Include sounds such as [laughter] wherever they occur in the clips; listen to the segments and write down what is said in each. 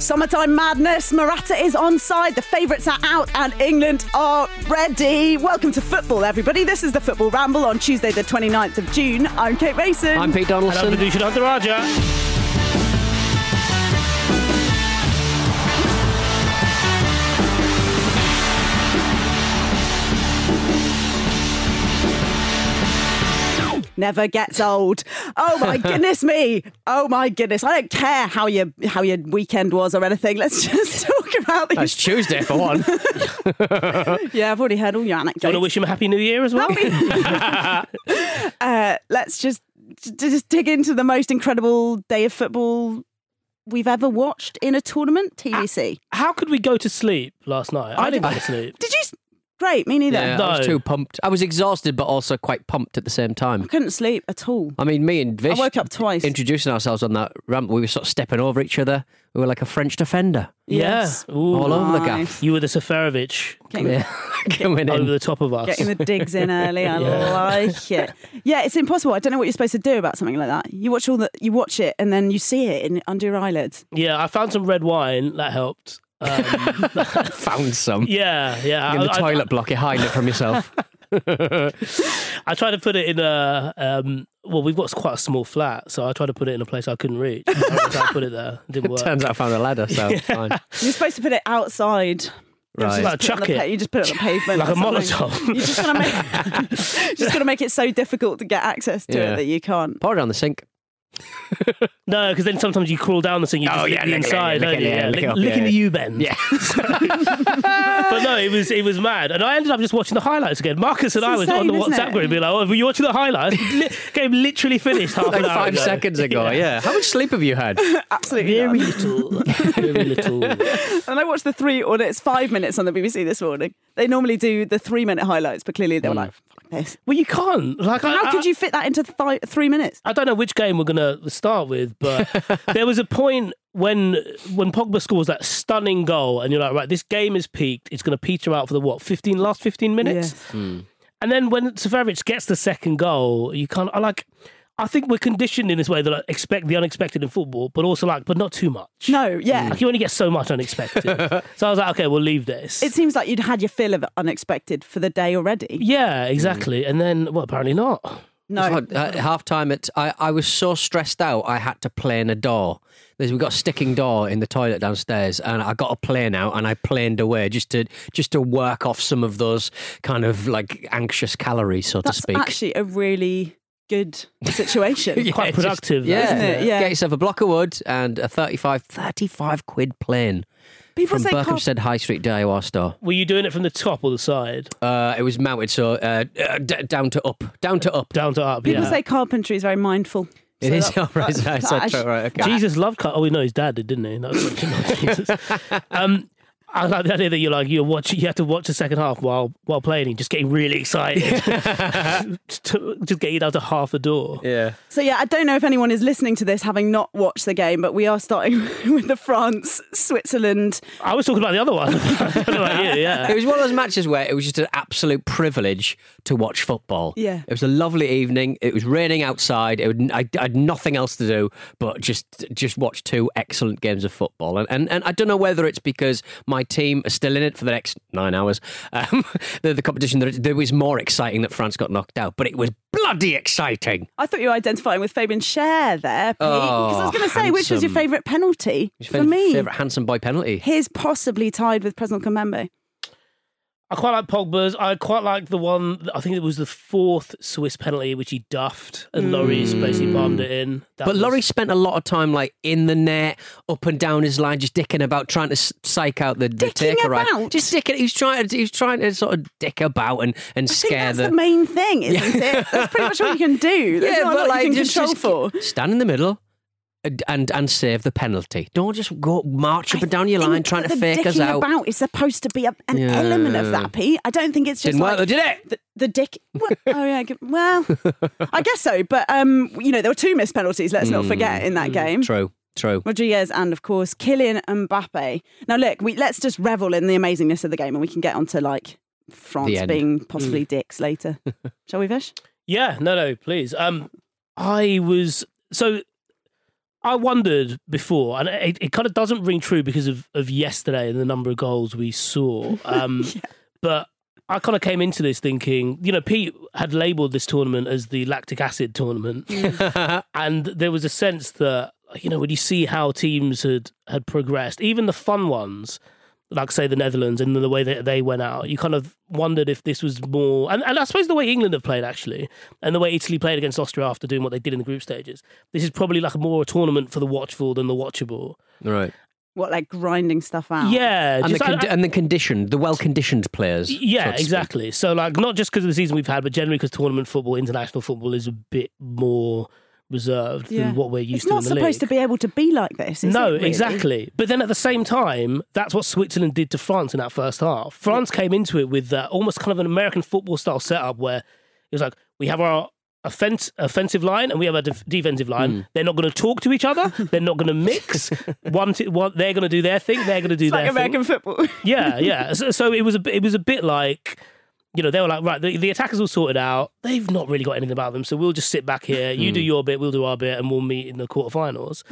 Summertime madness. Morata is on side. The favourites are out and England are ready. Welcome to football, everybody. This is the Football Ramble on Tuesday, the 29th of June. I'm Kate Mason. I'm Pete Donaldson. And I'm Vidushan Raja. Never gets old. Oh my [laughs] goodness me. Oh my goodness. I don't care how your how your weekend was or anything. Let's [laughs] just talk about these. It's Tuesday for one. [laughs] yeah, I've already heard all your anecdotes. Do you want to wish him a happy new year as well? uh, let's just just dig into the most incredible day of football we've ever watched in a tournament. TBC. How could we go to sleep last night? I, didn't go to sleep. Did you? Great, me neither. Yeah, I was too pumped. I was exhausted, but also quite pumped at the same time. I couldn't sleep at all. I mean, me and Vish. I woke up twice. Introducing ourselves on that ramp, we were sort of stepping over each other. We were like a French defender. Yes. Yeah. Ooh. All over the Nice. gaff. You were the Seferovic Yeah. [laughs] Coming over the top of us. Getting the digs in early, I [laughs] Yeah. like it. Yeah, it's impossible. I don't know what you're supposed to do about something like that. You watch all the, you watch it, and then you see it in, under your eyelids. Yeah, I found some red wine. That helped. Um, [laughs] [laughs] Found some. yeah, yeah. In the I- I- toilet block, you hide it from yourself. [laughs] I tried to put it in a. Um, well, we've got quite a small flat, so I tried to put it in a place I couldn't reach. so I put it there. It didn't work. Turns out I found a ladder, so it's fine. You're supposed to put it outside. Right. Like Put it on pa- You just put it on the pavement, like a or something. Molotov. You just gotta make, just gonna make it so difficult to get access to Yeah. it that you can't. Pour it on the sink. No, because then sometimes you crawl down the thing. You Oh, just lick yeah, the lick it, inside, lick don't you? yeah, Yeah, lick lick, it licking yeah. the U bend. Yeah. but no, it was it was mad, and I ended up just watching the highlights again. Marcus and It's I was on the WhatsApp it? group, being like, "Oh, were you watching the highlights?" [laughs] Li- Game literally finished half Like an hour five ago. seconds ago, yeah. How much sleep have you had? [laughs] Absolutely. Very none. little, very little. [laughs] And I watched the three, or it's five minutes on the BBC this morning. They normally do the three minute highlights, but clearly they were hmm. like, fuck this. Well, you can't. Like, I, How I- could you fit that into five, three minutes? I don't know which game we're gonna start with, but [laughs] there was a point when when Pogba scores that stunning goal, and you're like, right, this game is peaked. It's gonna peter out for the what, fifteen last fifteen minutes, hmm. and then when Seferovic gets the second goal, you can't. I like. I think we're conditioned in this way that I expect the unexpected in football, but also like, but not too much. No, yeah. Like you only get so much unexpected. [laughs] so I was like, okay, we'll leave this. It seems like you'd had your fill of unexpected for the day already. yeah, exactly. Mm. And then, well, apparently not. No. At half time, at I, I was so stressed out. I had to plane a door. There's, we've got a sticking door in the toilet downstairs, and I got a plane out and I planed away just to just to work off some of those kind of like anxious calories, so That's to speak. actually a really good situation. [laughs] Yeah, Quite it's just- productive, though, yeah. isn't it? Yeah. Get yourself a block of wood and a 35, 35 quid plane People from say car- Berkhamsted High Street DIY store. Were you doing it from the top or the side? Uh, it was mounted so uh, uh, d- down to up, down to up. Down to up. people yeah. say carpentry is very mindful. It So is that- [laughs] all right. [laughs] that- right, that right, okay. Jesus loved car. Oh, no, his dad did, didn't he? That was not Jesus. Um, I like the idea that you're like you watch. You have to watch the second half while while playing, and just getting really excited. [laughs] just, to, just get you down to half a door. Yeah. So yeah, I don't know if anyone is listening to this having not watched the game, but we are starting [laughs] with the France Switzerland. I was talking about the other one. [laughs] I don't know about you, yeah. It was one of those matches where it was just an absolute privilege to watch football. Yeah. It was a lovely evening. It was raining outside. It would, I, I had nothing else to do but just just watch two excellent games of football. And, and and I don't know whether it's because my team are still in it for the next nine hours. Um, [laughs] the, the competition that that was more exciting that France got knocked out, but it was bloody exciting. I thought you were identifying with Fabian Schär there, Pete, because I was Oh, going to say which was your favourite penalty Your for me. Favorite handsome boy penalty. His possibly tied with Presnel Kimpembe. I quite like Pogba's. I quite like the one. I think it was the fourth Swiss penalty, which he duffed, and Lloris basically mm. palmed it in. That But was- Lloris spent a lot of time like in the net, up and down his line, just dicking about, trying to s- psych out the, the Dicking taker. Right, about? just dicking. He was trying to. He was trying to sort of dick about and and I think scare that's the. the main thing, isn't [laughs] it? That's pretty much all you can do. There's not a lot you can just, control just for. stand in the middle, and and, and save the penalty. Don't just go march up and down your line trying to the fake us dicking out. About is supposed to be a, an Yeah. element of that, Pete. I don't think it's just Didn't like work, though, did it? The, the dick. Well, [laughs] oh yeah. Well, I guess so. But um, you know, there were two missed penalties. Let's not forget in that game. Mm, True, true. Rodriguez and of course Kylian Mbappe. Now look, we let's just revel in the amazingness of the game, and we can get on to like France being possibly dicks later. [laughs] Shall we, Vish? Yeah, no, no, please. Um, I was so I wondered before, and it, it kind of doesn't ring true because of, of yesterday and the number of goals we saw. [laughs] Um, But I kind of came into this thinking, you know, Pete had labelled this tournament as the lactic acid tournament, [laughs] and there was a sense that you know when you see how teams had had progressed, even the fun ones. Like say the Netherlands and the way that they went out, you kind of wondered if this was more, and, and I suppose the way England have played actually, and the way Italy played against Austria after doing what they did in the group stages, this is probably like more a tournament for the watchful than the watchable. Right. What like grinding stuff out? Yeah, And the, just- I- I- and the conditioned, the well conditioned players. Yeah, to speak. exactly. So, like, not just because of the season we've had, but generally because tournament football, international football is a bit more reserved Yeah. than what we're used It's to not in the supposed league. to be able to be like this. Is no, it, really? exactly. But then at the same time, that's what Switzerland did to France in that first half. France came into it with uh, almost kind of an American football style setup where it was like, we have our offense, offensive line and we have a def- defensive line. Hmm. They're not going to talk to each other. [laughs] They're not going to mix. [laughs] one, t- one, they're going to do their thing. They're going to do It's their like thing. American football. Yeah, yeah. So, so it was a bit- it was a bit like you know they were like right the, the attackers all sorted out. They've not really got anything about them, so we'll just sit back here. You Hmm. do your bit, we'll do our bit, and we'll meet in the quarterfinals.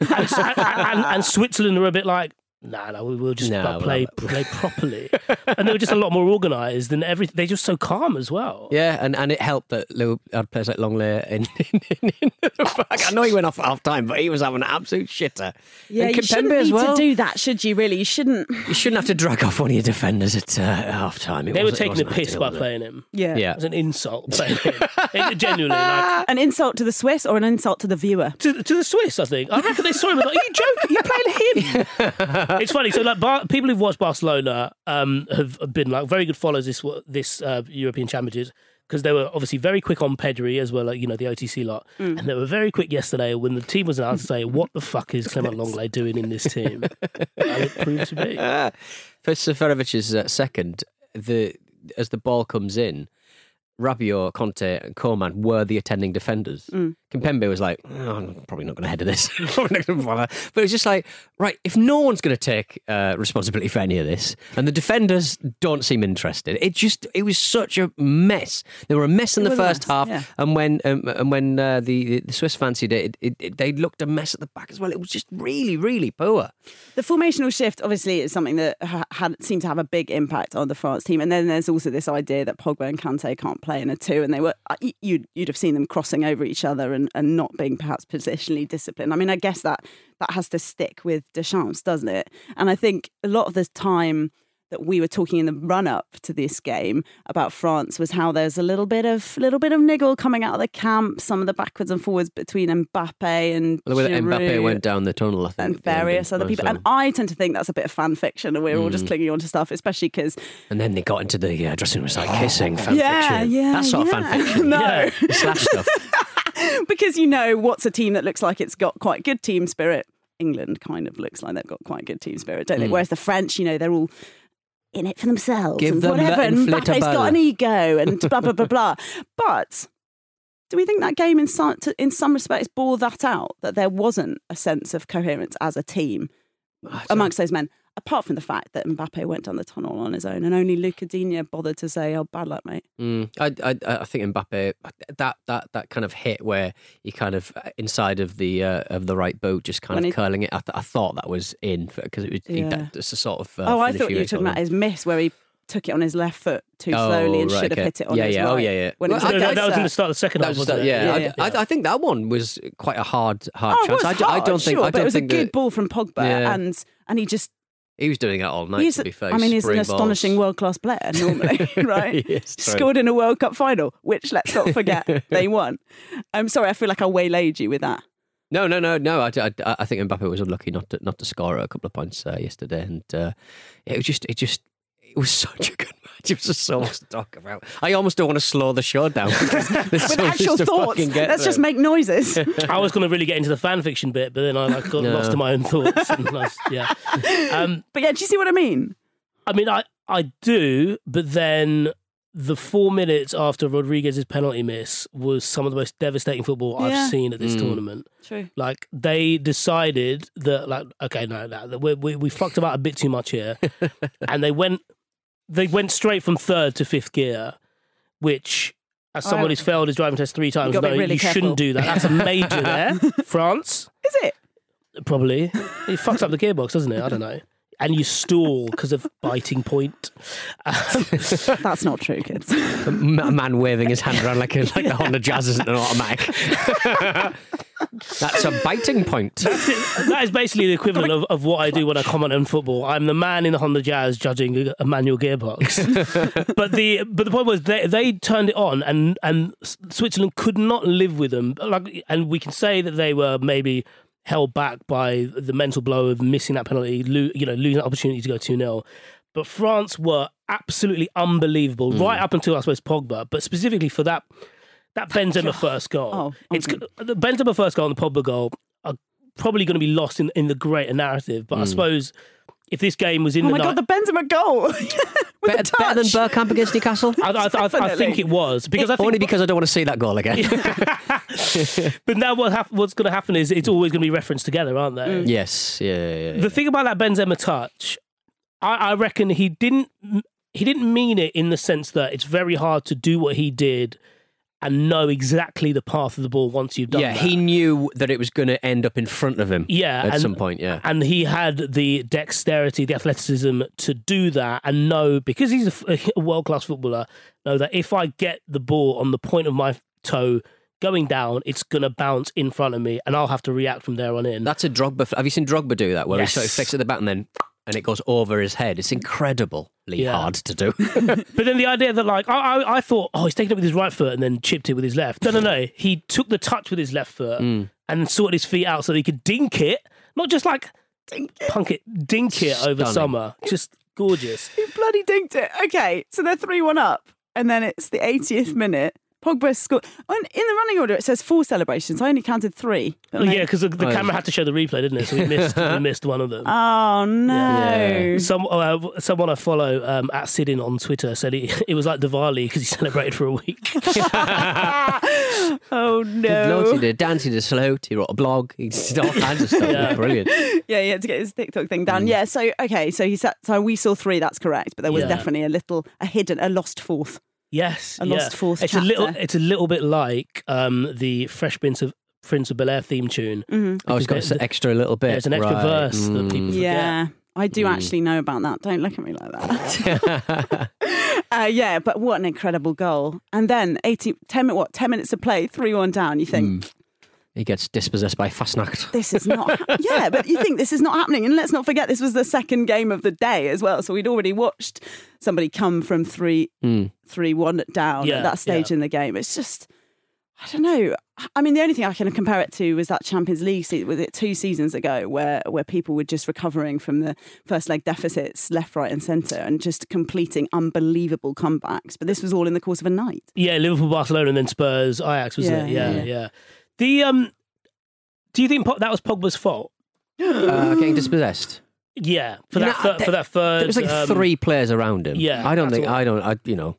and, [laughs] and, and, and Switzerland are a bit like. Nah, no, we will just Nah, like, we'll play play properly, and they were just a lot more organised and everything. They're just so calm as well. Yeah, and, and it helped that Lou had players like Lenglet in, [laughs] in, in, in the back. I know he went off at half time, but he was having an absolute shitter. Yeah, and you shouldn't need well. to do that, should you? Really, you shouldn't. You shouldn't have to drag off one of your defenders at uh, half time. They were taking the piss by playing him. Yeah. Yeah. It was an insult playing him. It- genuinely, like [laughs] An insult to the Swiss or an insult to the viewer? to, to the Swiss, I think. I reckon they saw him and thought, Are you joking? You're playing him. [laughs] [laughs] it's funny. So, like, Bar- people who've watched Barcelona um, have been like very good followers this this uh, European Championships because they were obviously very quick on Pedri as well, like, you know, the OTC lot. And they were very quick yesterday when the team was announced to say, What the fuck is Clement [laughs] Lenglet doing in this team? and it proved to be. For Seferovic's uh, second, the as the ball comes in, Rabiot, Kante, and Coman were the attending defenders. Kimpembe was like, oh, I'm probably not going to this. [laughs] Probably not gonna bother." but it's just like, right, if no one's going to take uh, responsibility for any of this, and the defenders don't seem interested, it just it was such a mess. They were a mess in It the first mess, half, yeah. and when um, and when uh, the the Swiss fancied it, it, it, they looked a mess at the back as well. It was just really, really poor. The formational shift obviously is something that ha- had seemed to have a big impact on the France team, and then there's also this idea that Pogba and Kante can't play in a two, and they were uh, you'd you'd have seen them crossing over each other and, and not being perhaps positionally disciplined. I mean, I guess that that has to stick with Deschamps, doesn't it? And I think a lot of the time that we were talking in the run up to this game about France was how there's a little bit of little bit of niggle coming out of the camp, some of the backwards and forwards between Mbappe and The way that Mbappe went down the tunnel, I think. and at the end various other people. so- And I tend to think that's a bit of fan fiction, and we're all Mm. just clinging on to stuff, especially because And then they got into the uh, dressing room, like kissing, fan Yeah, fiction. yeah, That's not yeah. fan fiction. No. Yeah. Slash stuff. [laughs] because you know what's a team that looks like it's got quite good team spirit. England kind of looks like they've got quite good team spirit, don't they? Whereas the French, you know, they're all in it for themselves Give and them whatever. And Mbappe's got an ego [laughs] and blah blah blah blah. But do we think that game in some in some respects bore that out? That there wasn't a sense of coherence as a team amongst those men, apart from the fact that Mbappe went down the tunnel on his own, and only Luca Digne bothered to say, "Oh, bad luck, mate." Mm, I, I, I think Mbappe that that that kind of hit where he kind of uh, inside of the uh, of the right boot, just kind When of he- curling it. I, th- I thought that was in because it was he, that, it's a sort of. Uh, oh, I thought you were talking about his miss where he took it on his left foot too Oh, slowly and right, should have okay. hit it on Yeah, his yeah. right. Oh, yeah, yeah. When Well, it was No, a that, that was in the start of the second That half, was wasn't that, it? yeah, Yeah, I, I, I think that one was quite a hard hard Oh, it chance. was I, d- hard, I don't think. sure, I but don't it was a think good that ball from Pogba, Yeah. and and he just. he was doing it all night. He's, to be fair, I mean, he's an spraying astonishing world class player normally, [laughs] [laughs] right? He. Scored in a World Cup final, which let's not forget [laughs] they won. I'm sorry, I feel like I waylaid you with that. No, no, no, no. I, I, I think Mbappe was unlucky not to not to score a couple of points uh, yesterday, and uh, it was just it just It was such a good match. It was just so much to talk about. I almost don't want to slow the show down. [laughs] With so actual thoughts. Let's just make noises. [laughs] I was going to really get into the fan fiction bit, but then I like, got No. lost in my own thoughts. And I yeah. [laughs] Um, but yeah, do you see what I mean? I mean, I, I do, but then the four minutes after Rodriguez's penalty miss was some of the most devastating football Yeah. I've seen at this tournament. True. Like they decided that, like, okay, no, no, we, we we fucked about a bit too much here, and they went they went straight from third to fifth gear, which. As oh, someone I- who's failed his driving test three times, gotta no, really you careful. shouldn't do that. That's a major [laughs] there. France, Is it? Probably. It fucks up the gearbox, doesn't it? I don't know. And you stall because of biting point. [laughs] That's not true, kids. A man waving his hand around like a, like the [laughs] Honda Jazz isn't an automatic. That's a biting point. [laughs] that is basically the equivalent of, of what I do when I comment on football. I'm the man in the Honda Jazz judging a, manual gearbox. [laughs] but the but the point was they they turned it on and and Switzerland could not live with them. Like and we can say that they were maybe held back by the mental blow of missing that penalty, lo- you know, losing that opportunity to go 2 0. But France were absolutely unbelievable hmm. right up until I suppose Pogba, but specifically for that that Benzema first goal. Oh, it's okay. the Benzema first goal and the Pogba goal are probably going to be lost in, in the greater narrative. But I hmm. suppose if this game was in Oh the my night, god, the Benzema goal. [laughs] Better, the better than touch. Bergkamp against Newcastle? I, I, I, I think it was because I think, Only because I don't want to see that goal again. [laughs] But now what hap- what's going to happen is it's always going to be referenced together, aren't they? Mm. yes, yeah, yeah, yeah. The thing about that Benzema touch, I, I reckon he didn't he didn't mean it in the sense that it's very hard to do what he did and know exactly the path of the ball once you've done yeah, that. he knew that it was going to end up in front of him. Yeah, at and- some point. Yeah, and he had the dexterity, the athleticism to do that, and know because he's a [laughs] world class footballer. Know that if I get the ball on the point of my toe going down, it's gonna bounce in front of me, and I'll have to react from there on in. that's a Drogba. Have you seen Drogba do that? Where Yes. he sort of flicks at the bat and then and it goes over his head. It's incredibly Yeah. hard to do. [laughs] [laughs] But then the idea that like I, I, I thought, oh, he's taken it with his right foot and then chipped it with his left. No, no, no. [laughs] He took the touch with his left foot Mm. and sorted his feet out so that he could dink it, not just like punk it, dink it over summer. Just gorgeous. He bloody dinked it. Okay, so they're 3 1 up, and then it's the 80th minute. Pogba scored. And in the running order, it says four celebrations. I only counted three. Oh, yeah, because the, the Oh, camera yeah. had to show the replay, didn't it? So we [laughs] missed we missed one of them. Oh, no. Yeah. Some uh, someone I follow um, at Sidin on Twitter said he, [laughs] it was like Diwali because he [laughs] celebrated for a week. Oh, Loads no. he did dance, he did sloat, he wrote a blog, he did all kinds of stuff. Yeah. brilliant. Yeah, he had to get his TikTok thing down. Yeah, so, okay, so he said, so we saw three, that's correct, but there was Yeah. definitely a little, a hidden, a lost fourth. Yes, A yeah. lost fourth It's a little. It's a little bit like um, the Fresh Prince of Prince of Bel Air theme tune. Oh, it's got an extra little bit. There's an extra Right. verse that Mm. people forget. Yeah, I do actually know about that. Don't look at me like that. [laughs] [laughs] uh, yeah, but what an incredible goal. And then 80, 10, what, 10 minutes of play, 3 1 down. You think, He gets dispossessed by Fassnacht. this is not, hap- [laughs] yeah, but you think this is not happening. And let's not forget, this was the second game of the day as well. So we'd already watched somebody come from 3 hmm. 3 1 down Yeah, at that stage yeah. in the game. It's just, I don't know. I mean, the only thing I can compare it to was that Champions League season, was it two seasons ago, where where people were just recovering from the first leg deficits, left, right, and centre, and just completing unbelievable comebacks. But this was all in the course of a night. Yeah, Liverpool, Barcelona, and then Spurs, Ajax was Yeah, it? Yeah, yeah, yeah, The um, do you think Po- that was Pogba's fault? Uh, getting dispossessed. Yeah, for You that know, thir- there- for that third. There was like um, three players around him. yeah, I don't that's think what- I don't. I you know,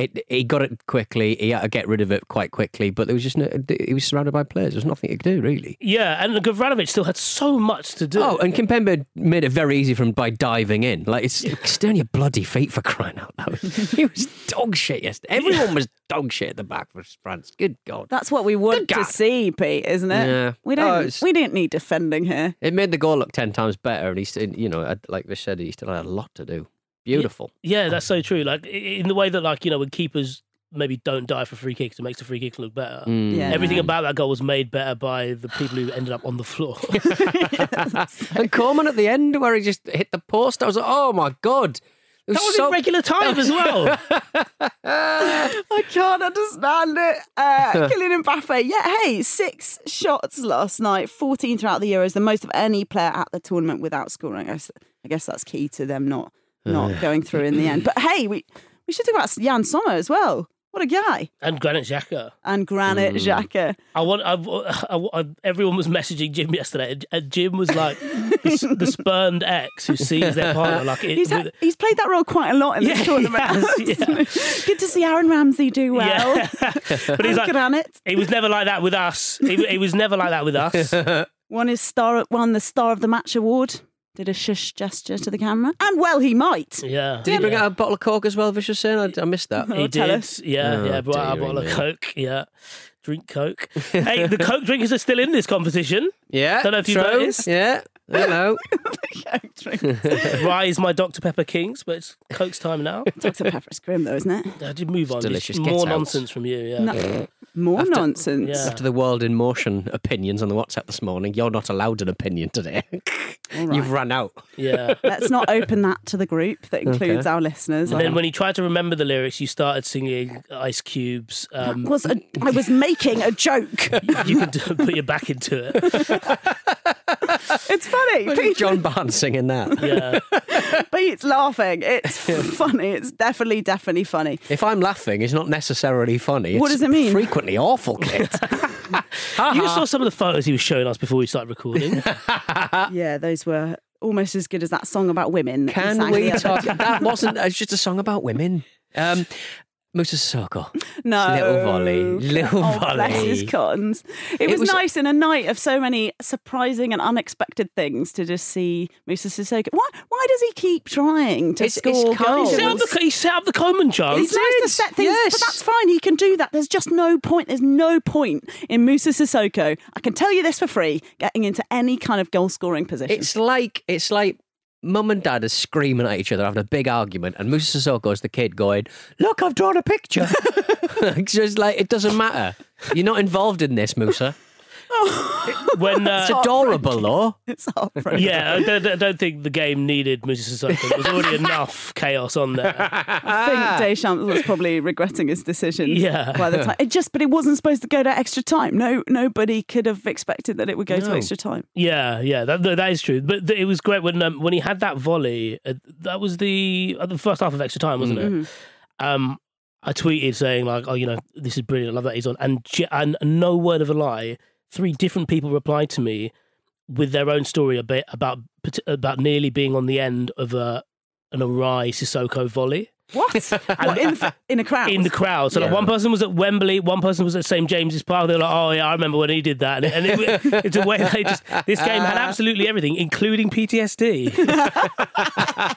it. He got it quickly. He had to get rid of it quite quickly. But there was just no. He was surrounded by players. There was nothing he could do really. Yeah, and Gavranovic still had so much to do. Oh, and Kimpembe made it very easy for him by diving in. Like it's stay on your bloody feet for crying out loud. [laughs] he was dog shit yesterday. Everyone was dog shit at the back for France. Good God. That's what we want to see, Pete, isn't it? Yeah. We Oh, don't. it's- we didn't need defending here. It made the goal look ten times better, and he's you know like they said he still had a lot to do. Beautiful. Yeah, that's so true. Like in the way that, like you know, when keepers maybe don't die for free kicks, it makes the free kicks look better. Mm. Yeah. Everything about that goal was made better by the people who ended up on the floor. [laughs] [laughs] And Coman at the end where he just hit the post, I was like, oh my god. It that was so- in regular time as well. [laughs] I can't understand it. Uh, Kylian Mbappe, yeah, hey, six shots last night, 14 throughout the Euros, the most of any player at the tournament without scoring. I guess, I guess that's key to them not not going through in the end. But hey, we we should talk about Yann Sommer as well. What a guy! And Granit Xhaka. And Granit mm. Xhaka. I want. [laughs] I, I, I, everyone was messaging Jim yesterday, and- and Jim was like the, the [laughs] spurned ex who sees their partner [laughs] like it, He's, ha- he's played that role quite a lot in this tournament. he has, Good to see Aaron Ramsey do well. Yeah. but he's like, Granit. he was never like that with us. He, he was never like that with us. One is star won the Star of the Match award. Did a shush gesture to the camera. And well he might. Yeah. Did he bring out a bottle of Coke as well, Vicious Sin? I, I missed that. Oh, He did. us. Yeah, Oh, yeah. Brought out a dearie bottle of. Coke. Yeah. Drink Coke. hey, the Coke drinkers are still in this competition. [laughs] Yeah. Don't know if you true. noticed. Yeah. Hello. [laughs] [laughs] Rise my Dr. Pepper Kings, but it's Coke's time now. [laughs] Dr. Pepper's grim though, isn't it? I did move on. delicious. Just Get More out. nonsense from you, yeah. No, more nonsense. Yeah. After the World in Motion opinions on the WhatsApp this morning, you're not allowed an opinion today. You've run out. Yeah. Let's not open that to the group that includes our listeners. And then when you tried to remember the lyrics, you started singing Ice Cubes. Um, was a, I was making a joke. you can put your back into it. It's funny. Pete, John Barnes singing that. [laughs] Yeah. Pete's laughing. It's [laughs] funny. It's definitely, definitely funny. If I'm laughing, it's not necessarily funny. What It's does it mean? Frequently awful, [laughs] kid. You saw some of the photos he was showing us before we started recording. Yeah, those were almost as good as that song about women. that he Can sang we talk? That wasn't. It's just a song about women. Um, Moussa Sissoko. No. Little volley. Little oh, Bless volley. his cottons. It, was, was- nice in a night of so many surprising and unexpected things to just see Moussa Sissoko. Why, why does he keep trying to It's- it's score kind goals? of- set up the, he set up the Coman chance. It's nice to set things, yes. but that's fine. He can do that. There's just no point. There's no point in Moussa Sissoko. I can tell you this for free. Getting into any kind of goal scoring position. It's like it's like mum and dad are screaming at each other, having a big argument, and Moussa Sissoko is the kid going, "Look, I've drawn a picture." [laughs] it's just like it doesn't matter. You're not involved in this, Moussa. When uh, It's adorable, though. It's heartbreaking. yeah, I don't, I don't think the game needed Moussa Sissoko. There was already enough chaos on there. I think Deschamps was probably regretting his decision. Yeah. By the time it just, but it wasn't supposed to go to extra time. No, nobody could have expected that it would go to extra time. Yeah, yeah, that that is true. But it was great when um, when he had that volley. Uh, that was the uh, the first half of extra time, wasn't it? Um, I tweeted saying like, "Oh, you know, this is brilliant. I love that he's on." And and no word of a lie, three different people replied to me with their own story a bit about about nearly being on the end of a an awry Sissoko volley. What? [laughs] what in, in a crowd? in the crowd. So like one person was at Wembley, one person was at St James's Park. They're like, "Oh yeah, I remember when he did that." And, and it, [laughs] it's a way they just this game had absolutely everything, including PTSD.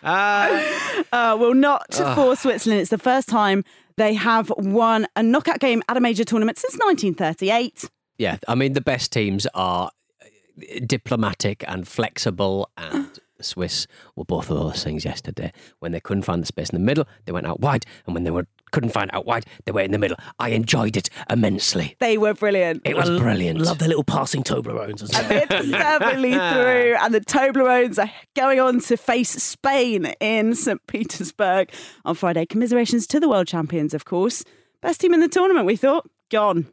[laughs] Uh, well, not for Switzerland. It's the first time they have won a knockout game at a major tournament since 1938. Yeah, I mean the best teams are eh, diplomatic and flexible, and Swiss were both of those things yesterday. When they couldn't find the space in the middle, they went out wide, and when they were couldn't find out wide, they were in the middle. I enjoyed it immensely. They were brilliant. It was brilliant. Love the little passing Toblerones as well. [laughs] It's definitely through, and the Toblerones are going on to face Spain in St. Petersburg on Friday. Commiserations to the world champions, of course. Best team in the tournament, we thought. Gone.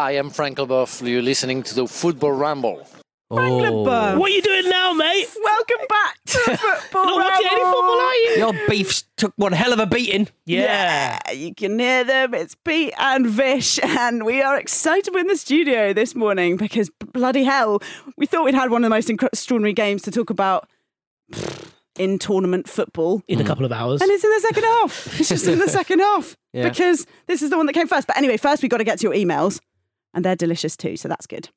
Hi, I'm Frank Leboeuf. You're listening to the Football Ramble. Oh. What are you doing now, mate? Welcome back to the [laughs] football Not watching any Ramble. football, are you? Your beefs took one hell of a beating. Yeah. Yeah, you can hear them. It's Pete and Vish, and we are excited we're in the studio this morning because bloody hell, we thought we'd had one of the most extraordinary games to talk about in tournament football. In a hmm. couple of hours. And it's in the second half. [laughs] It's just in the second half Yeah. because this is the one that came first. But anyway, first we've got to get to your emails, and they're delicious too, so that's good.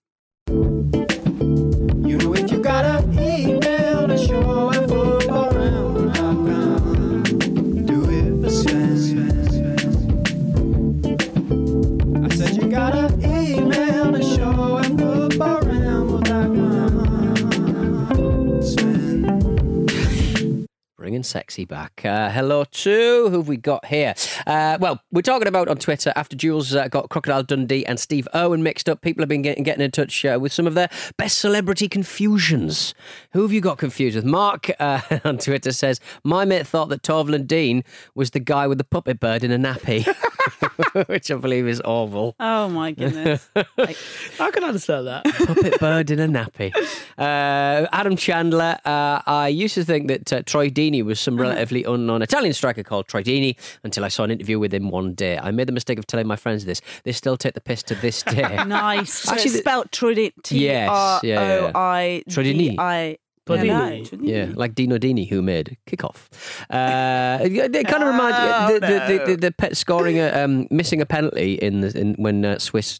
Bringing sexy back. Uh, hello to who have we got here? Uh, well, we're talking about on Twitter after Jules uh, got Crocodile Dundee and Steve Irwin mixed up. People have been getting, getting in touch uh, with some of their best celebrity confusions. Who have you got confused with? Mark uh, [laughs] on Twitter says, My mate thought that Torvald Dean was the guy with the puppet bird in a nappy, [laughs] [laughs] which I believe is awful. Oh my goodness. [laughs] I can understand that. [laughs] puppet bird in a nappy. Uh, Adam Chandler. Uh, I used to think that uh, Troy Deeney was some relatively unknown Italian striker called Troy Deeney until I saw an interview with him one day. I made the mistake of telling my friends this. They still take the piss to this day. nice. So Actually, it's the- spelled Trudi. T Yes, R yeah, yeah. O I D Trodini. I. Trodini. No, no, Yeah, like Dino Dini, who made kickoff. Uh, it kind of reminds Oh, the, the, the, no. the, the pet scoring, a, um, missing a penalty in the in when uh, Swiss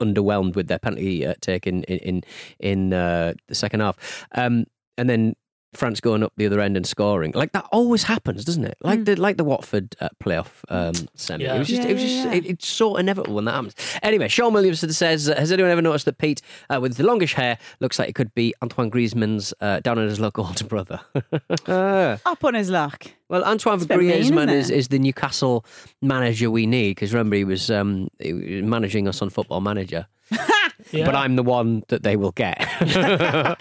underwhelmed with their penalty uh, take in in in, in uh, the second half, um, and then. France going up the other end and scoring like that always happens, doesn't it? Like the like the Watford uh, playoff um, semi. Yeah. It was just Yeah, it was just yeah. It, it's so inevitable when that happens. Anyway, Sean Williamson says, "Has anyone ever noticed that Pete uh, with the longish hair looks like it could be Antoine Griezmann's uh, down on his luck older brother?" [laughs] Up on his luck. Well, Antoine bit mean, Griezmann isn't is, the Newcastle manager we need because remember he was, um, he was managing us on Football Manager, [laughs] Yeah. but I'm the one that they will get. [laughs]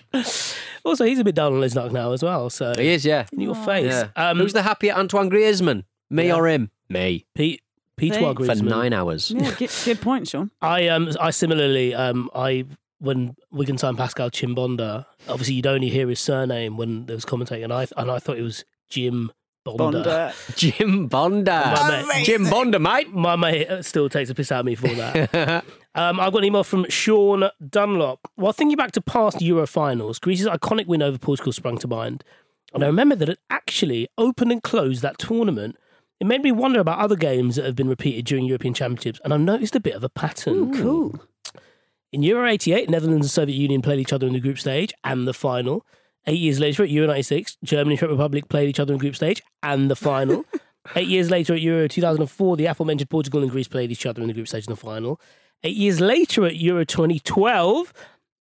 also, he's a bit down on his luck now as well. So he is, yeah. in your face. yeah. Um, Who's the happier Antoine Griezmann? Me Yeah. or him? Me Pete? Pete Pete. for Griezmann. nine hours. Yeah, good, good point, Sean. I um I similarly um I when Wigan signed Pascal Chimbonda, obviously you'd only hear his surname when there was commentating, and I and I thought it was Jim Bonda. Bonda. [laughs] [laughs] Jim Bonda, My mate. Jim Bonda, mate. My mate uh, still takes a piss out of me for that. [laughs] um, I've got an email from Sean Dunlop. While thinking back to past Euro finals, Greece's iconic win over Portugal sprung to mind. And I remember that it actually opened and closed that tournament. It made me wonder about other games that have been repeated during European Championships, and I've noticed a bit of a pattern. Cool. In Euro 88, Netherlands and Soviet Union played each other in the group stage and the final. Eight years later, at Euro 96, Germany and Czech Republic played each other in group stage and the final. [laughs] Eight years later, at Euro 2004, the aforementioned Portugal and Greece played each other in the group stage and the final. Eight years later, at Euro 2012,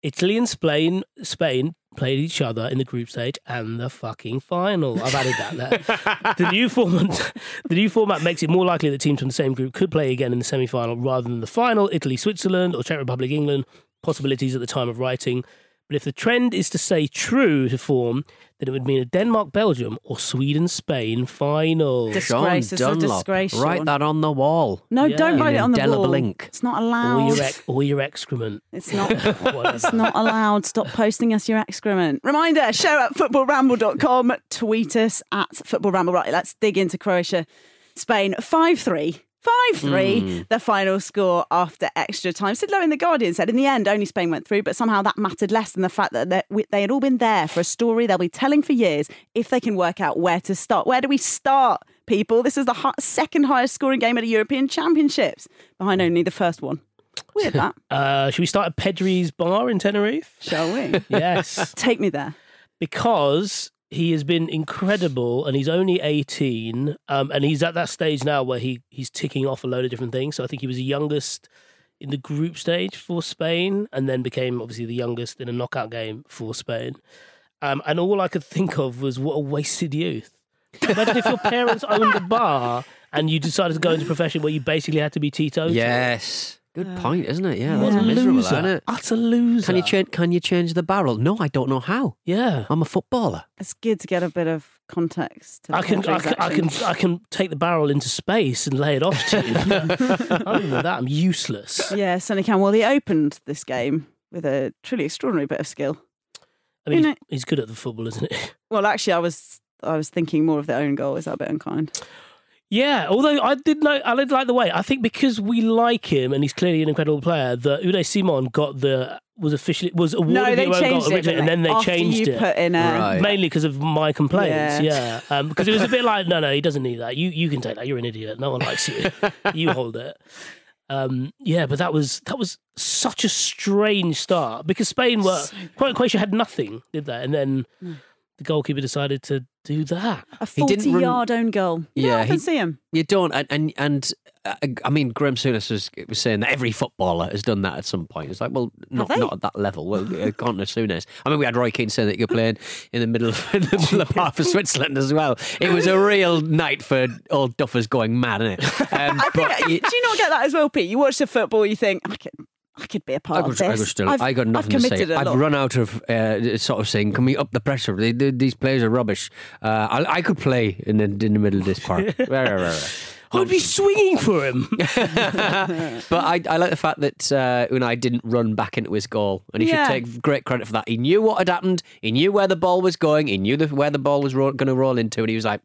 Italy and Spain, Spain played each other in the group stage and the fucking final. I've added that there. [laughs] the new format, the new format makes it more likely that teams from the same group could play again in the semi-final rather than the final. Italy, Switzerland, or Czech Republic, England. Possibilities at the time of writing. But if the trend is to say true to form, then it would mean a Denmark, Belgium, or Sweden, Spain final. Disgrace. Sean It's a Dunlop. disgrace, Write Sean. that on the wall. No, Yeah. don't write In it on the indelible wall. ink. It's not or allowed. your, ex- or your excrement. It's not. [laughs] It's not allowed. Stop posting us your excrement. Reminder, show at footballramble.com. Tweet us at footballramble. Right, let's dig into Croatia. Spain 5 3. 5 3, the final score after extra time. Sid Lowe in The Guardian said, in the end, only Spain went through, but somehow that mattered less than the fact that they- had all been there for a story they'll be telling for years if they can work out where to start. Where do we start, people? This is the second highest scoring game at the European Championships, behind only the first one. Weird that, [laughs] Uh, should we start at Pedri's bar in Tenerife? shall we? [laughs] Yes, Take me there. because he has been incredible and he's only 18 um, and he's at that stage now where he, he's ticking off a load of different things. So I think he was the youngest in the group stage for Spain and then became obviously the youngest in a knockout game for Spain. Um, and all I could think of was what a wasted youth. Imagine if your parents owned a bar and you decided to go into a profession where you basically had to be tito Yes. Good point, isn't it? Yeah, What that's a miserable, loser. isn't it? Utter loser. Can you change? Can you change the barrel? No, I don't know how. Yeah. I'm a footballer. It's good to get a bit of context. To I can, I can, I can. I can take the barrel into space and lay it off to you. [laughs] [laughs] Other than that, I'm useless. Yeah, Sonny can. Well, he opened this game with a truly extraordinary bit of skill. I mean, You he's, know- he's good at the football, isn't he? Well, actually, I was I was thinking more of their own goal. Is that a bit unkind? Yeah, although I did know, I did like the way. I think because we like him and he's clearly an incredible player, that Unai Simon got the was officially was awarded No, they the changed goal it, originally, and then they After changed you it. Put in a, Right. Mainly because of my complaints, Yeah. yeah. Because it was a bit like, no, no, he doesn't need that. You you can take that. You're an idiot. No one likes you. you [laughs] hold it. Um, yeah, but that was that was such a strange start because Spain were quite Croatia had nothing, did they? And then Hmm. the goalkeeper decided to do that. a He didn't run- forty-yard own goal. You Yeah, don't often he- see him. You don't, and and, and uh, I mean, Graham Souness was, was saying that every footballer has done that at some point. It's like, well, not not at that level. Well, uh, [laughs] Connor Souness. I mean, we had Roy Keane saying that you're playing in the middle of [laughs] in the middle of half of Switzerland as well. It was a real night for old duffers going mad, isn't it? [laughs] Um, I but think, you- do you not get that as well, Pete? You watch the football, you think I could, be a part I of could, I this. could still, I've, I got nothing I've to say. I've run out of uh, sort of saying, "Can we up the pressure? They, they, these players are rubbish." Uh, I, I could play in the in the middle of this park. [laughs] I'd be swinging for him. [laughs] But I, I like the fact that uh, Unai didn't run back into his goal, and he Yeah. should take great credit for that. He knew what had happened. He knew where the ball was going. He knew the, where the ball was ro- going to roll into, and he was like,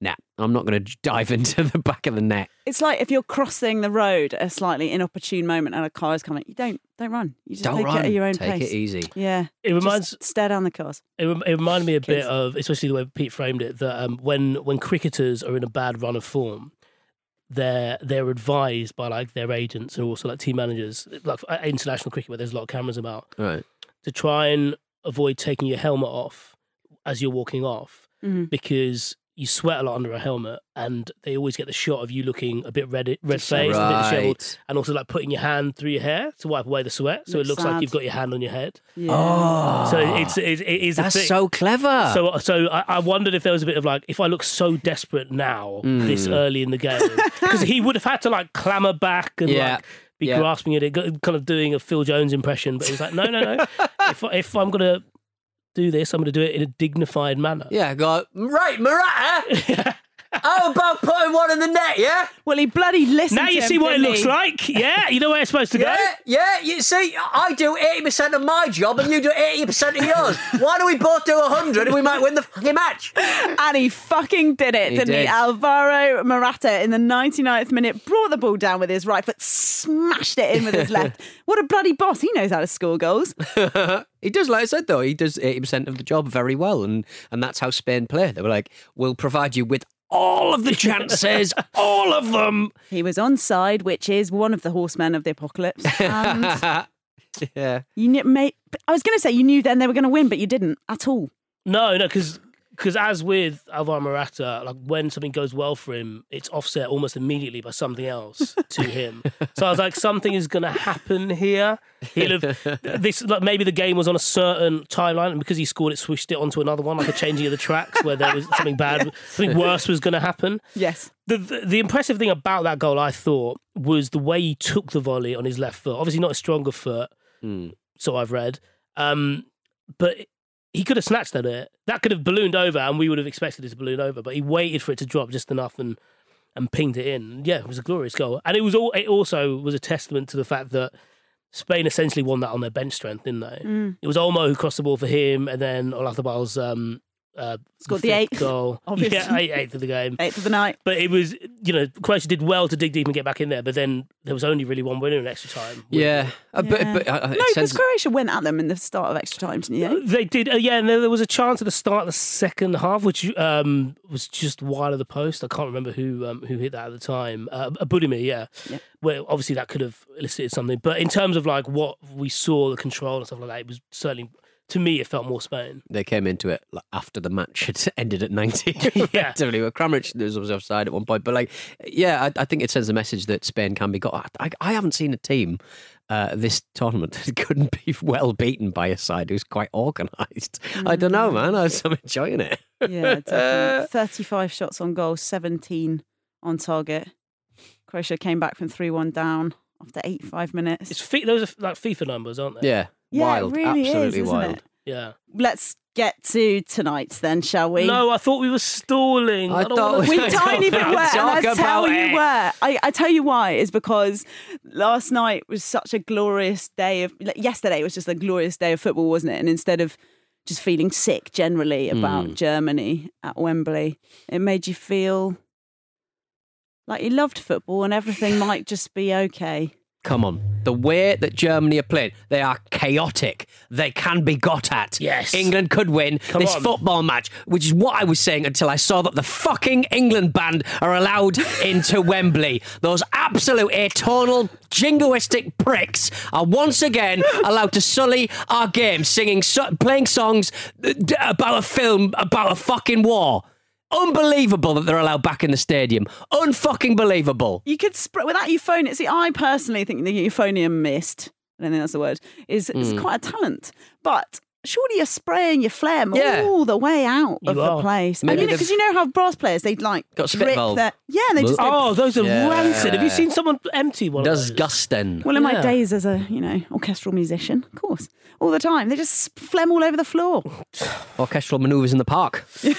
"Nah, I'm not going to dive [laughs] into the back of the net." It's like if you're crossing the road at a slightly inopportune moment and a car is coming, you don't don't run. You just Don't take run. it at your own Take pace. it easy. Yeah, It Just reminds stare down the cars. It, it reminded me a bit of, especially the way Pete framed it, that um, when when cricketers are in a bad run of form, they're they're advised by like their agents and also like team managers, like uh, international cricket where there's a lot of cameras about, Right. to try and avoid taking your helmet off as you're walking off Mhm. because you sweat a lot under a helmet, and they always get the shot of you looking a bit red red faced, a bit dishevelled, and also like putting your hand through your hair to wipe away the sweat, so Looks it looks like you've got your hand on your head. Yeah. Oh, So it's it, it is a that's thing. so clever. So, so I, I wondered if there was a bit of like, if I look so desperate now, this Hmm. early in the game, [laughs] because he would have had to like clamber back and Yeah. like be Yeah. grasping at it, kind of doing a Phil Jones impression. But he was like, no, no, no. [laughs] if, if I'm gonna do this, I'm gonna do it in a dignified manner. yeah, go right, Morata. [laughs] How about putting one in the net? Yeah. Well, he bloody listened. Now to you him, see what it didn't looks like. Yeah, you know where it's supposed to go. Yeah, yeah. You see, I do eighty percent of my job, and you do eighty percent of yours. Why don't we both do hundred, and we might win the fucking match? And he fucking did it, He didn't he? Alvaro Morata in the 99th minute brought the ball down with his right foot, smashed it in with his [laughs] left. What a bloody boss. He knows how to score goals. [laughs] He does, like I said, though, he does 80% of the job very well. And, and that's how Spain play. They were like, we'll provide you with all of the chances, all of them. He was on side, which is one of the horsemen of the apocalypse. And [laughs] yeah. you knew, mate, I was going to say you knew then they were going to win, but you didn't at all. No, no, because as with Alvaro Morata, like when something goes well for him, it's offset almost immediately by something else to [laughs] him. So I was like, something is going to happen here. He'll have [laughs] this. Like maybe the game was on a certain timeline, and because he scored, it switched it onto another one, like a changing of the tracks where there was something bad, [laughs] something worse was going to happen. Yes. The, the the impressive thing about that goal, I thought, was the way he took the volley on his left foot. Obviously, not a stronger foot, so I've read. Um, but he could have snatched at it. That could have ballooned over, and we would have expected it to balloon over. But he waited for it to drop just enough and and pinged it in. Yeah, it was a glorious goal, and it was all. It also was a testament to the fact that Spain essentially won that on their bench strength, didn't they? It was Olmo who crossed the ball for him, and then Oyarzabal's um, uh, Scored the fifth eighth, goal. [laughs] obviously. Yeah, eight- eighth of the game. Eighth of the night. But it was, you know, Croatia did well to dig deep and get back in there. But then there was only really one winner in extra time. Yeah, uh, but, Yeah. but uh, No, because sends- Croatia went at them in the start of extra time, didn't you? They did, uh, yeah. And then there was a chance at the start of the second half, which um, was just wide of the post. I can't remember who um, who hit that at the time. Uh, Budimir, yeah. Yeah. Where obviously that could have elicited something, but in terms of like what we saw, the control and stuff like that, it was certainly to me it felt more Spain. they came into it like, after the match had [laughs] ended at 90. [laughs] Yeah. Effectively, with Kramaric was obviously offside at one point. But like, yeah, I, I think it sends a message that Spain can be got. I, I haven't seen a team uh, this tournament [laughs] that couldn't be well beaten by a side who's quite organised. I don't know, man. I'm I'm enjoying it. Yeah, definitely. 35 shots on goal, 17 on target. Croatia came back from 3 1 down after 85 minutes. It's fi- those are like FIFA numbers, aren't they? Yeah, yeah, wild, it really absolutely is, isn't wild. it? Yeah. Let's get to tonight then, shall we? No, I thought we were stalling. I don't thought we- We [laughs] tiny bit were, and I about tell you it. where. I, I tell you why is because last night was such a glorious day of. Like, yesterday was just a glorious day of football, wasn't it? And instead of just feeling sick generally about Mm. Germany at Wembley, it made you feel like he loved football and everything might just be okay. Come on. The way that Germany are playing, they are chaotic. They can be got at. Yes. England could win Come this on. football match, which is what I was saying until I saw that the fucking England band are allowed [laughs] into Wembley. Those absolute atonal, jingoistic pricks are once again [laughs] allowed to sully our game, singing, playing songs uh, about a film about a fucking war. Unbelievable that they're allowed back in the stadium. Unfucking believable. You could spread without euphonium. See, I personally think the euphonium mist, I don't think that's the word, is, is Mm. quite a talent. But surely you're spraying your phlegm Yeah. all the way out You of the are. place. Maybe I mean, they've- because you know how brass players they'd like Got a spit drip valve. their yeah, they just go, Oh, those are Yeah. rancid. Have you seen someone empty one? of those? Disgusting. Well, in my Yeah. days as a you know orchestral musician, of course, all the time they just phlegm all over the floor. [sighs] Orchestral manoeuvres in the park. [laughs] [laughs]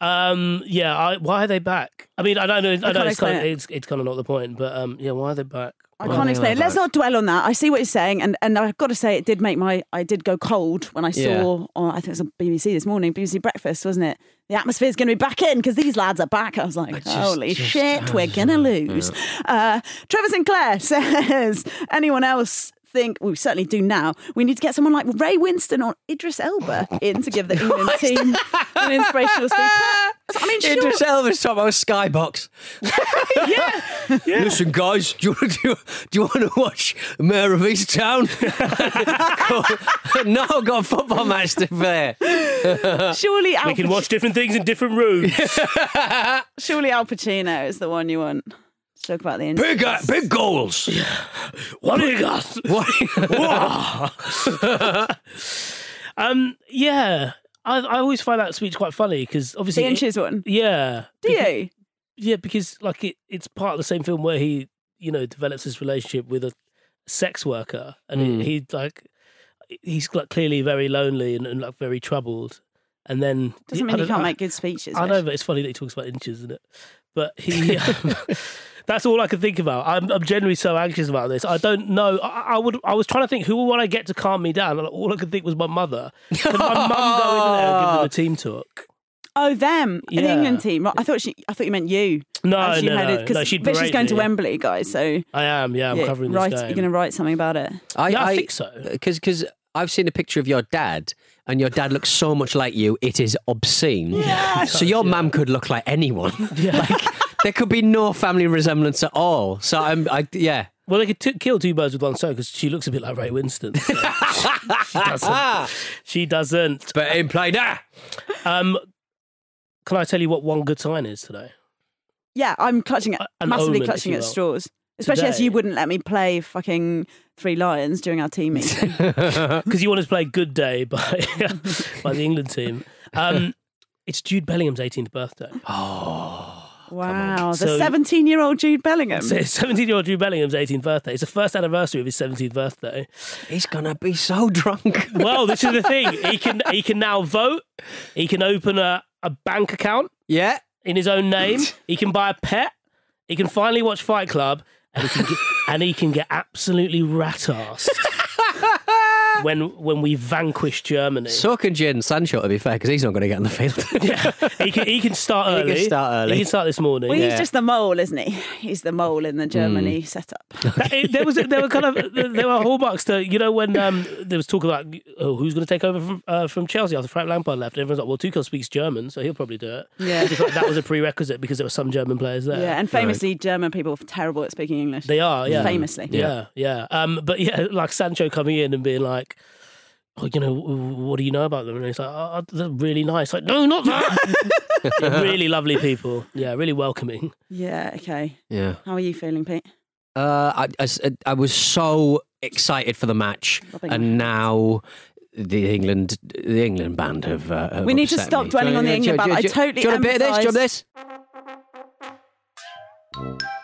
Um, yeah. I, why are they back? I mean, I don't know. I know can't it's kind, of, it. it's, it's kind of not the point, but um, yeah. Why are they back? I can't explain. it. Let's not dwell on that. I see what you're saying, and and I've got to say, it did make my I did go cold when I saw. Yeah. On, I think it was on BBC this morning, BBC Breakfast, wasn't it? The atmosphere's going to be back in because these lads are back. I was like, just- holy just- shit, we're going to lose. Uh, Trevor Sinclair [laughs] says, anyone else? Think well, we certainly do now. We need to get someone like Ray Winstone or Idris Elba in to give the [laughs] England team an inspirational speech. [laughs] I mean, sure. Idris Elba's talking about Skybox. [laughs] Yeah. Listen, guys, do you, want to, do, do you want to watch Mare of Easttown? no, I've got a football match to play. surely Al, We can watch different things in different rooms. surely Al Pacino is the one you want. To Talk about the injury. Big, uh, big goals. what do you got? [laughs] What? [laughs] Um, yeah. I, I always find that speech quite funny because obviously, The inches one. yeah, Do you? yeah, because like it, it's part of the same film where he, you know, develops his relationship with a sex worker, and Mm. he, he like he's like clearly very lonely and, and like very troubled, and then Doesn't I mean you don't can't know, make good speeches. I know, Rich. but it's funny that he talks about inches, isn't it? But he. um, [laughs] That's all I can think about. I'm, I'm generally so anxious about this. I don't know. I, I would. I was trying to think who would I get to calm me down. and All I could think was my mother. Can my mum go in there and give them a team talk? Oh, them, an Yeah. England team. Right, I thought she. I thought you meant you. No, as you no, had no. no. She'd Rich is berate going to me. Wembley, guys. So I am. Yeah, I'm yeah, covering right, this you're going to write something about it. Yeah, I think so. Because because I've seen a picture of your dad, and your dad looks so much like you, it is obscene. Yeah. So your mum could look like anyone. [laughs] like there could be no family resemblance at all. So I'm, I yeah. Well, they could t- kill two birds with one stone because she looks a bit like Ray Winstone. so [laughs] she doesn't. She doesn't. But implied ah. Um, can I tell you what one good sign is today? Yeah, I'm clutching at An massively omen, clutching at will. straws. Especially as you wouldn't let me play fucking Three Lions during our team meeting. [laughs] [laughs] Because you wanted to play Good Day by by the England team. Um, it's Jude Bellingham's 18th birthday. [gasps] wow, the So- 17 year old Jude Bellingham. 17 year old Jude Bellingham's 18th birthday. It's the first anniversary of his 17th birthday. He's gonna be so drunk. [laughs] Well, this is the thing. He can he can now vote. He can open a, a bank account yeah. in his own name. [laughs] He can buy a pet. He can finally watch Fight Club, and he can get, and he can get absolutely rat assed. When when we vanquished Germany. So can Jadon Sancho, to be fair, because he's not going to get on the field. [laughs] yeah, he can he can start He can early. start early. He can start this morning. Well, Yeah. he's just the mole, isn't he? He's the mole in the Hmm. Germany setup. [laughs] It- there was there were kind of there were hallmarks to you know when um, there was talk about oh, who's going to take over from uh, from Chelsea after Frank Lampard left. And everyone's like, well, Tuchel speaks German, so he'll probably do it. Yeah. I that was a prerequisite because there were some German players there. Yeah, and famously, German people are terrible at speaking English. They are, yeah. Famously. Yeah, yeah. Um, but yeah, like Sancho coming in and being like, oh, you know, what do you know about them? And he's like, oh, they're really nice. Like, no, not that. [laughs] [laughs] really lovely people. Yeah, really welcoming. Yeah, okay. yeah. How are you feeling, Pete? Uh, I, I s- I was so excited for the match, Rubbing my and now the England the England band have. Uh, have We need to upset stop me. dwelling on the England band. I totally Do you want a bit of this? Do you want empathise. this?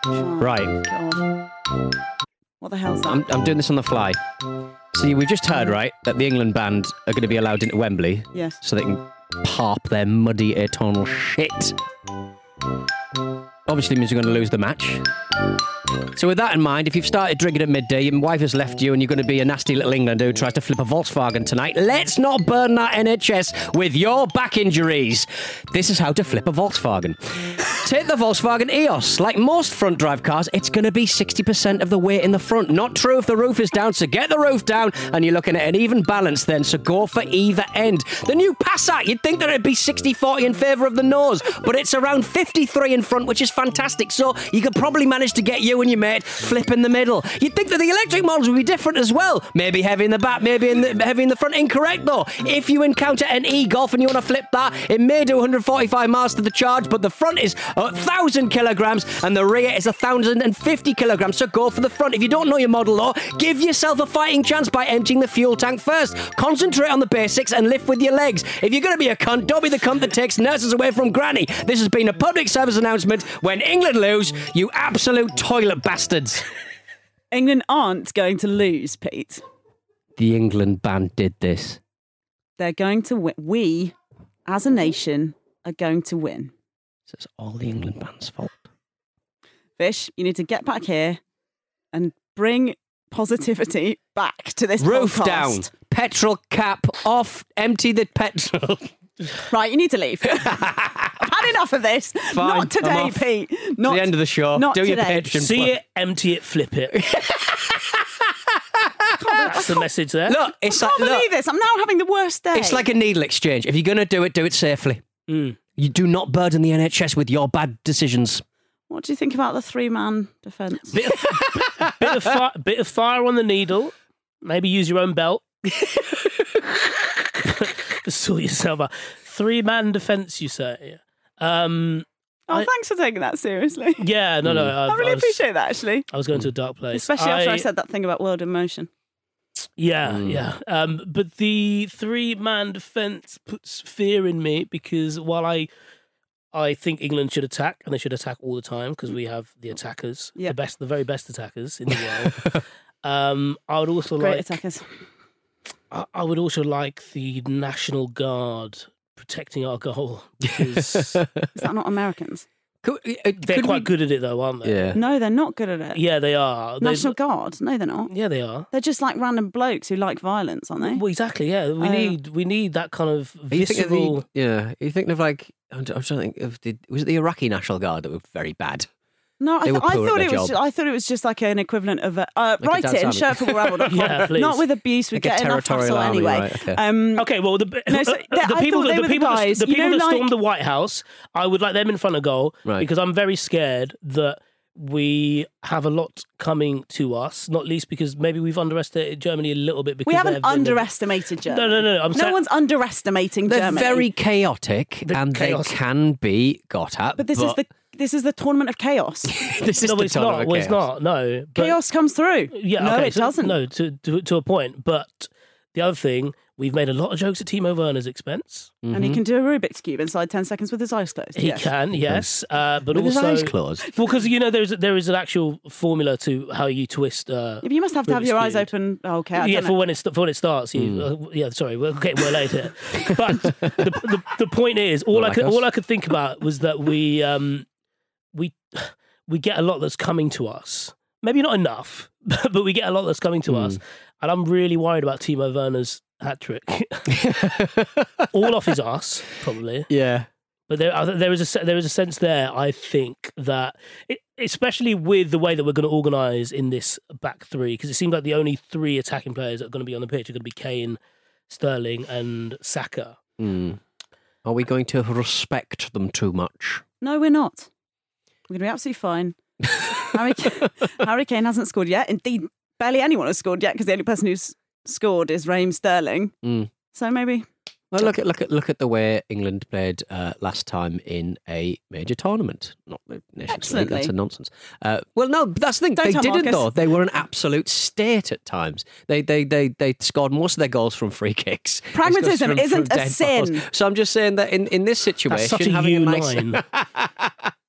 Right. God. What the hell's that? I'm, I'm doing this on the fly. See, we've just heard, right, that the England band are going to be allowed into Wembley yes. so they can parp their muddy eternal shit. Obviously means you're going to lose the match. So with that in mind, if you've started drinking at midday, your wife has left you and you're going to be a nasty little Englander who tries to flip a Volkswagen tonight, let's not burn that NHS with your back injuries. This is how to flip a Volkswagen. Take the Volkswagen EOS. Like most front drive cars, it's going to be 60% of the weight in the front. Not true if the roof is down, so get the roof down and you're looking at an even balance then, so go for either end. The new Passat, you'd think that it'd be 60 40 in favour of the nose, but it's around 53 in front, which is fantastic. So you could probably manage to get you and your mate flip in the middle. You'd think that the electric models would be different as well. Maybe heavy in the back, maybe in the, heavy in the front. Incorrect though. If you encounter an e Golf and you want to flip that, it may do 145 miles to the charge, but the front is a thousand kilograms and the rear is a thousand and fifty kilograms. So go for the front. If you don't know your model though, give yourself a fighting chance by emptying the fuel tank first. Concentrate on the basics and lift with your legs. If you're going to be a cunt, don't be the cunt that takes nurses away from granny. This has been a public service announcement. When England lose, you absolute toilet bastards. [laughs] England aren't going to lose, Pete. The England band did this. They're going to win. We, as a nation, are going to win. So it's all the England band's fault. Fish, you need to get back here and bring positivity back to this Roof podcast. down, petrol cap off, empty the petrol. Right, you need to leave. [laughs] I've had enough of this. Fine, Not I'm today, off. Pete. Not the end of the show. not Do your today. Patreon. See plug. it, empty it, flip it. [laughs] That's the message there. Look, it's I like can't look, believe this. I'm now having the worst day. it's like a needle exchange. If you're going to do it, do it safely. Mm. You do not burden the NHS with your bad decisions. What do you think about the three man defence? Bit of, [laughs] bit, of fi- bit of fire on the needle. Maybe use your own belt. [laughs] sort yourself out. Three man defence, you say? Um, Oh, I- thanks for taking that seriously. yeah, no, no. Mm. [laughs] I, I really was, appreciate that, actually. I was going to a dark place, Especially after I said that thing about world in motion. Yeah, Mm. yeah. Um, but the three man defence puts fear in me because while I I think England should attack and they should attack all the time because we have the attackers, Yeah. the best, the very best attackers in the [laughs] world. um, I would also Great like attackers. I, I would also like the National Guard protecting our goal because Is that not Americans? Could, uh, they're could quite we- good at it though, aren't they? Yeah. No, they're not good at it. Yeah, they are. They- National Guard? No, they're not. yeah, they are. They're just like random blokes who like violence, aren't they? Well, exactly. Yeah, we Oh. need we need that kind of Are you thinking of visceral. the, yeah, are you thinking of like, I'm trying to think of the, was it the Iraqi National Guard that were very bad? No, I, th- I thought it was. job. I thought it was just like an equivalent of a, uh, Like write dance it in army. shirtfootballramble.com. [laughs] Yeah, please. Not with abuse. We Like a get enough territorial hassle army, anyway. right, okay. Um, Okay, well, the, No, so [laughs] the, they- people, thought the were the people, guys, that, the people know, that like- stormed the White House, I would like them in front of goal Right. because I'm very scared that we have a lot coming to us. Not least because maybe we've underestimated Germany a little bit. Because we haven't they've the- underestimated Germany. No, no, no. I'm no saying, one's underestimating They're Germany. very chaotic The and chaos- they can be got at. But this is the this is the tournament of chaos. [laughs] this is no, the it's tournament not. of Well, it's chaos. not. No, but, chaos comes through. Yeah, no, okay, it so- doesn't. No, to, to to a point. But the other thing, we've made a lot of jokes at Timo Werner's expense. And he can do a Rubik's cube inside ten seconds with his eyes closed. He yes. can, yes, uh, but With his also eyes closed. [laughs] Well, because you know there's there is an actual formula to how you twist. Uh, Yeah, but you must have to have Rubik's your eyes Cube. open. Oh, okay, I yeah, don't for know. when it for when it starts. You, uh, yeah, sorry, we're getting well late here. But [laughs] the, the the point is, all Not I like could us. all I could think about was that we um we [sighs] we get a lot that's coming to us. maybe not enough, [laughs] but we get a lot that's coming to Hmm. us. And I'm really worried about Timo Werner's hat trick. [laughs] All off his ass, probably. Yeah. But there, there is a there is a sense there. I think that, it, especially with the way that we're going to organise in this back three, because it seems like the only three attacking players that are going to be on the pitch are going to be Kane, Sterling, and Saka. Mm. Are we going to respect them too much? No, we're not. We're going to be absolutely fine. [laughs] Harry, Harry Kane hasn't scored yet. Indeed, barely anyone has scored yet because the only person who's scored is Raheem Sterling. Mm. So maybe Well, look at look at look at the way England played uh, last time in a major tournament. Not the Nations League. That's a nonsense. Uh, well, no, that's the thing. Don't they didn't Marcus. though. They were an absolute state at times. They they they they scored most of their goals from free [laughs] kicks. Pragmatism from- isn't from a sin. balls. So I'm just saying that in, in this situation, That's such a having U a nice line. [laughs]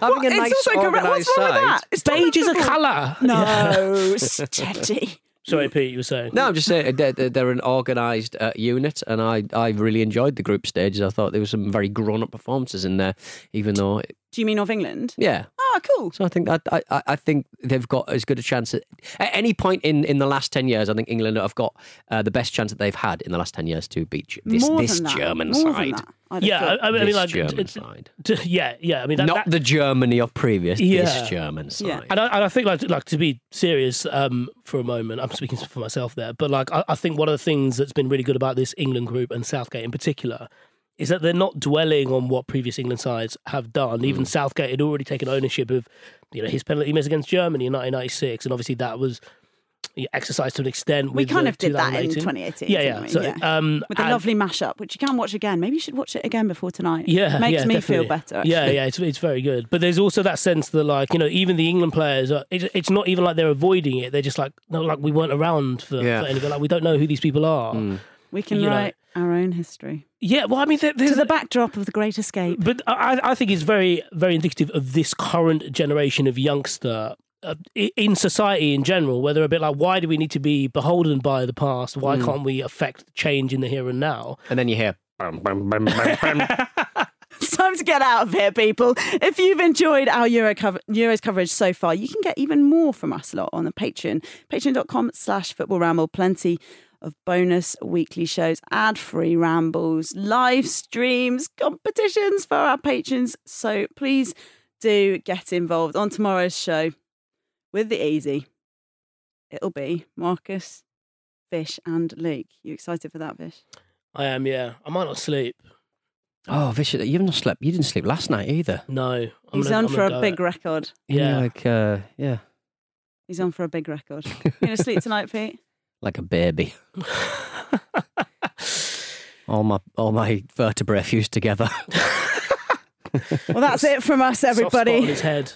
having What? a nice it's also correct. organised What's wrong with side. that? It's Beige is a colour. No, [laughs] steady. Sorry, Pete, you were saying. No, I'm just saying they're, they're- they're an organised uh, unit, and I, I really enjoyed the group stages. I thought there were some very grown up performances in there, even though, Do you mean of England? yeah. Oh, cool. So I think I, I, I think they've got as good a chance at, at any point in, in the last ten years. I think England have got uh, the best chance that they've had in the last ten years to beat this More this than that. German More than side. That, I'd have Yeah. I, I mean, this like, German it's- side, t- yeah, yeah. I mean, that, not that- the Germany of previous. Yeah. This German side. Yeah. And I, and I think, like, like to be serious um, for a moment, I'm speaking for myself there, but like, I, I think one of the things that's been really good about this England group and Southgate in particular is that they're not dwelling on what previous England sides have done. Even Mm. Southgate had already taken ownership of, you know, his penalty miss against Germany in 1996, and obviously that was yeah, exercised to an extent. We with kind the of did that in 2018. 2018. Yeah, didn't yeah. we? So, yeah. um, With a and- lovely mashup, which you can watch again. Maybe you should watch it again before tonight. Yeah, makes yeah, me definitely. feel better. Yeah, actually. yeah, it's it's very good. But there's also that sense that like you know even the England players, are, it's, it's not even like they're avoiding it. They're just like no, like we weren't around for, Yeah. for anything. Like we don't know who these people are. Mm. we can you know. write our own history Yeah, well, I mean, there, there's to the backdrop of the Great Escape. but I, I think it's very, very indicative of this current generation of youngster i- Uh, in society in general, where they're a bit like, why do we need to be beholden by the past? Why mm. can't we affect change in the here and now? And then you hear. bum, bum, bum, bum, bum. [laughs] It's time to get out of here, people. If you've enjoyed our Euro cover- Euros coverage so far, you can get even more from us a lot on the Patreon. Patreon.com slash football ramble. Plenty of bonus weekly shows, ad-free rambles, live streams, competitions for our patrons. So please do get involved on tomorrow's show with the easy. It'll be Marcus, Fish, and Luke. You excited for that, Fish? I am, yeah. I might not sleep. Oh, Vicious, you haven't slept. You didn't sleep last night either. No, I'm He's gonna- on I'm for a big it. record. You're Yeah. like uh, yeah, He's on for a big record. [laughs] You gonna sleep tonight, Pete? like a baby. [laughs] all my all my vertebrae fused together. [laughs] Well, that's it from us, Soft spot on everybody. his head.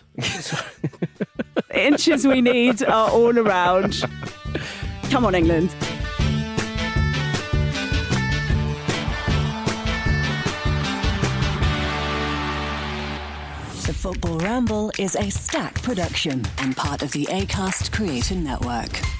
The inches we need are all around. Come on, England. The Football Ramble is a Stak production and part of the ACAST Creator Network.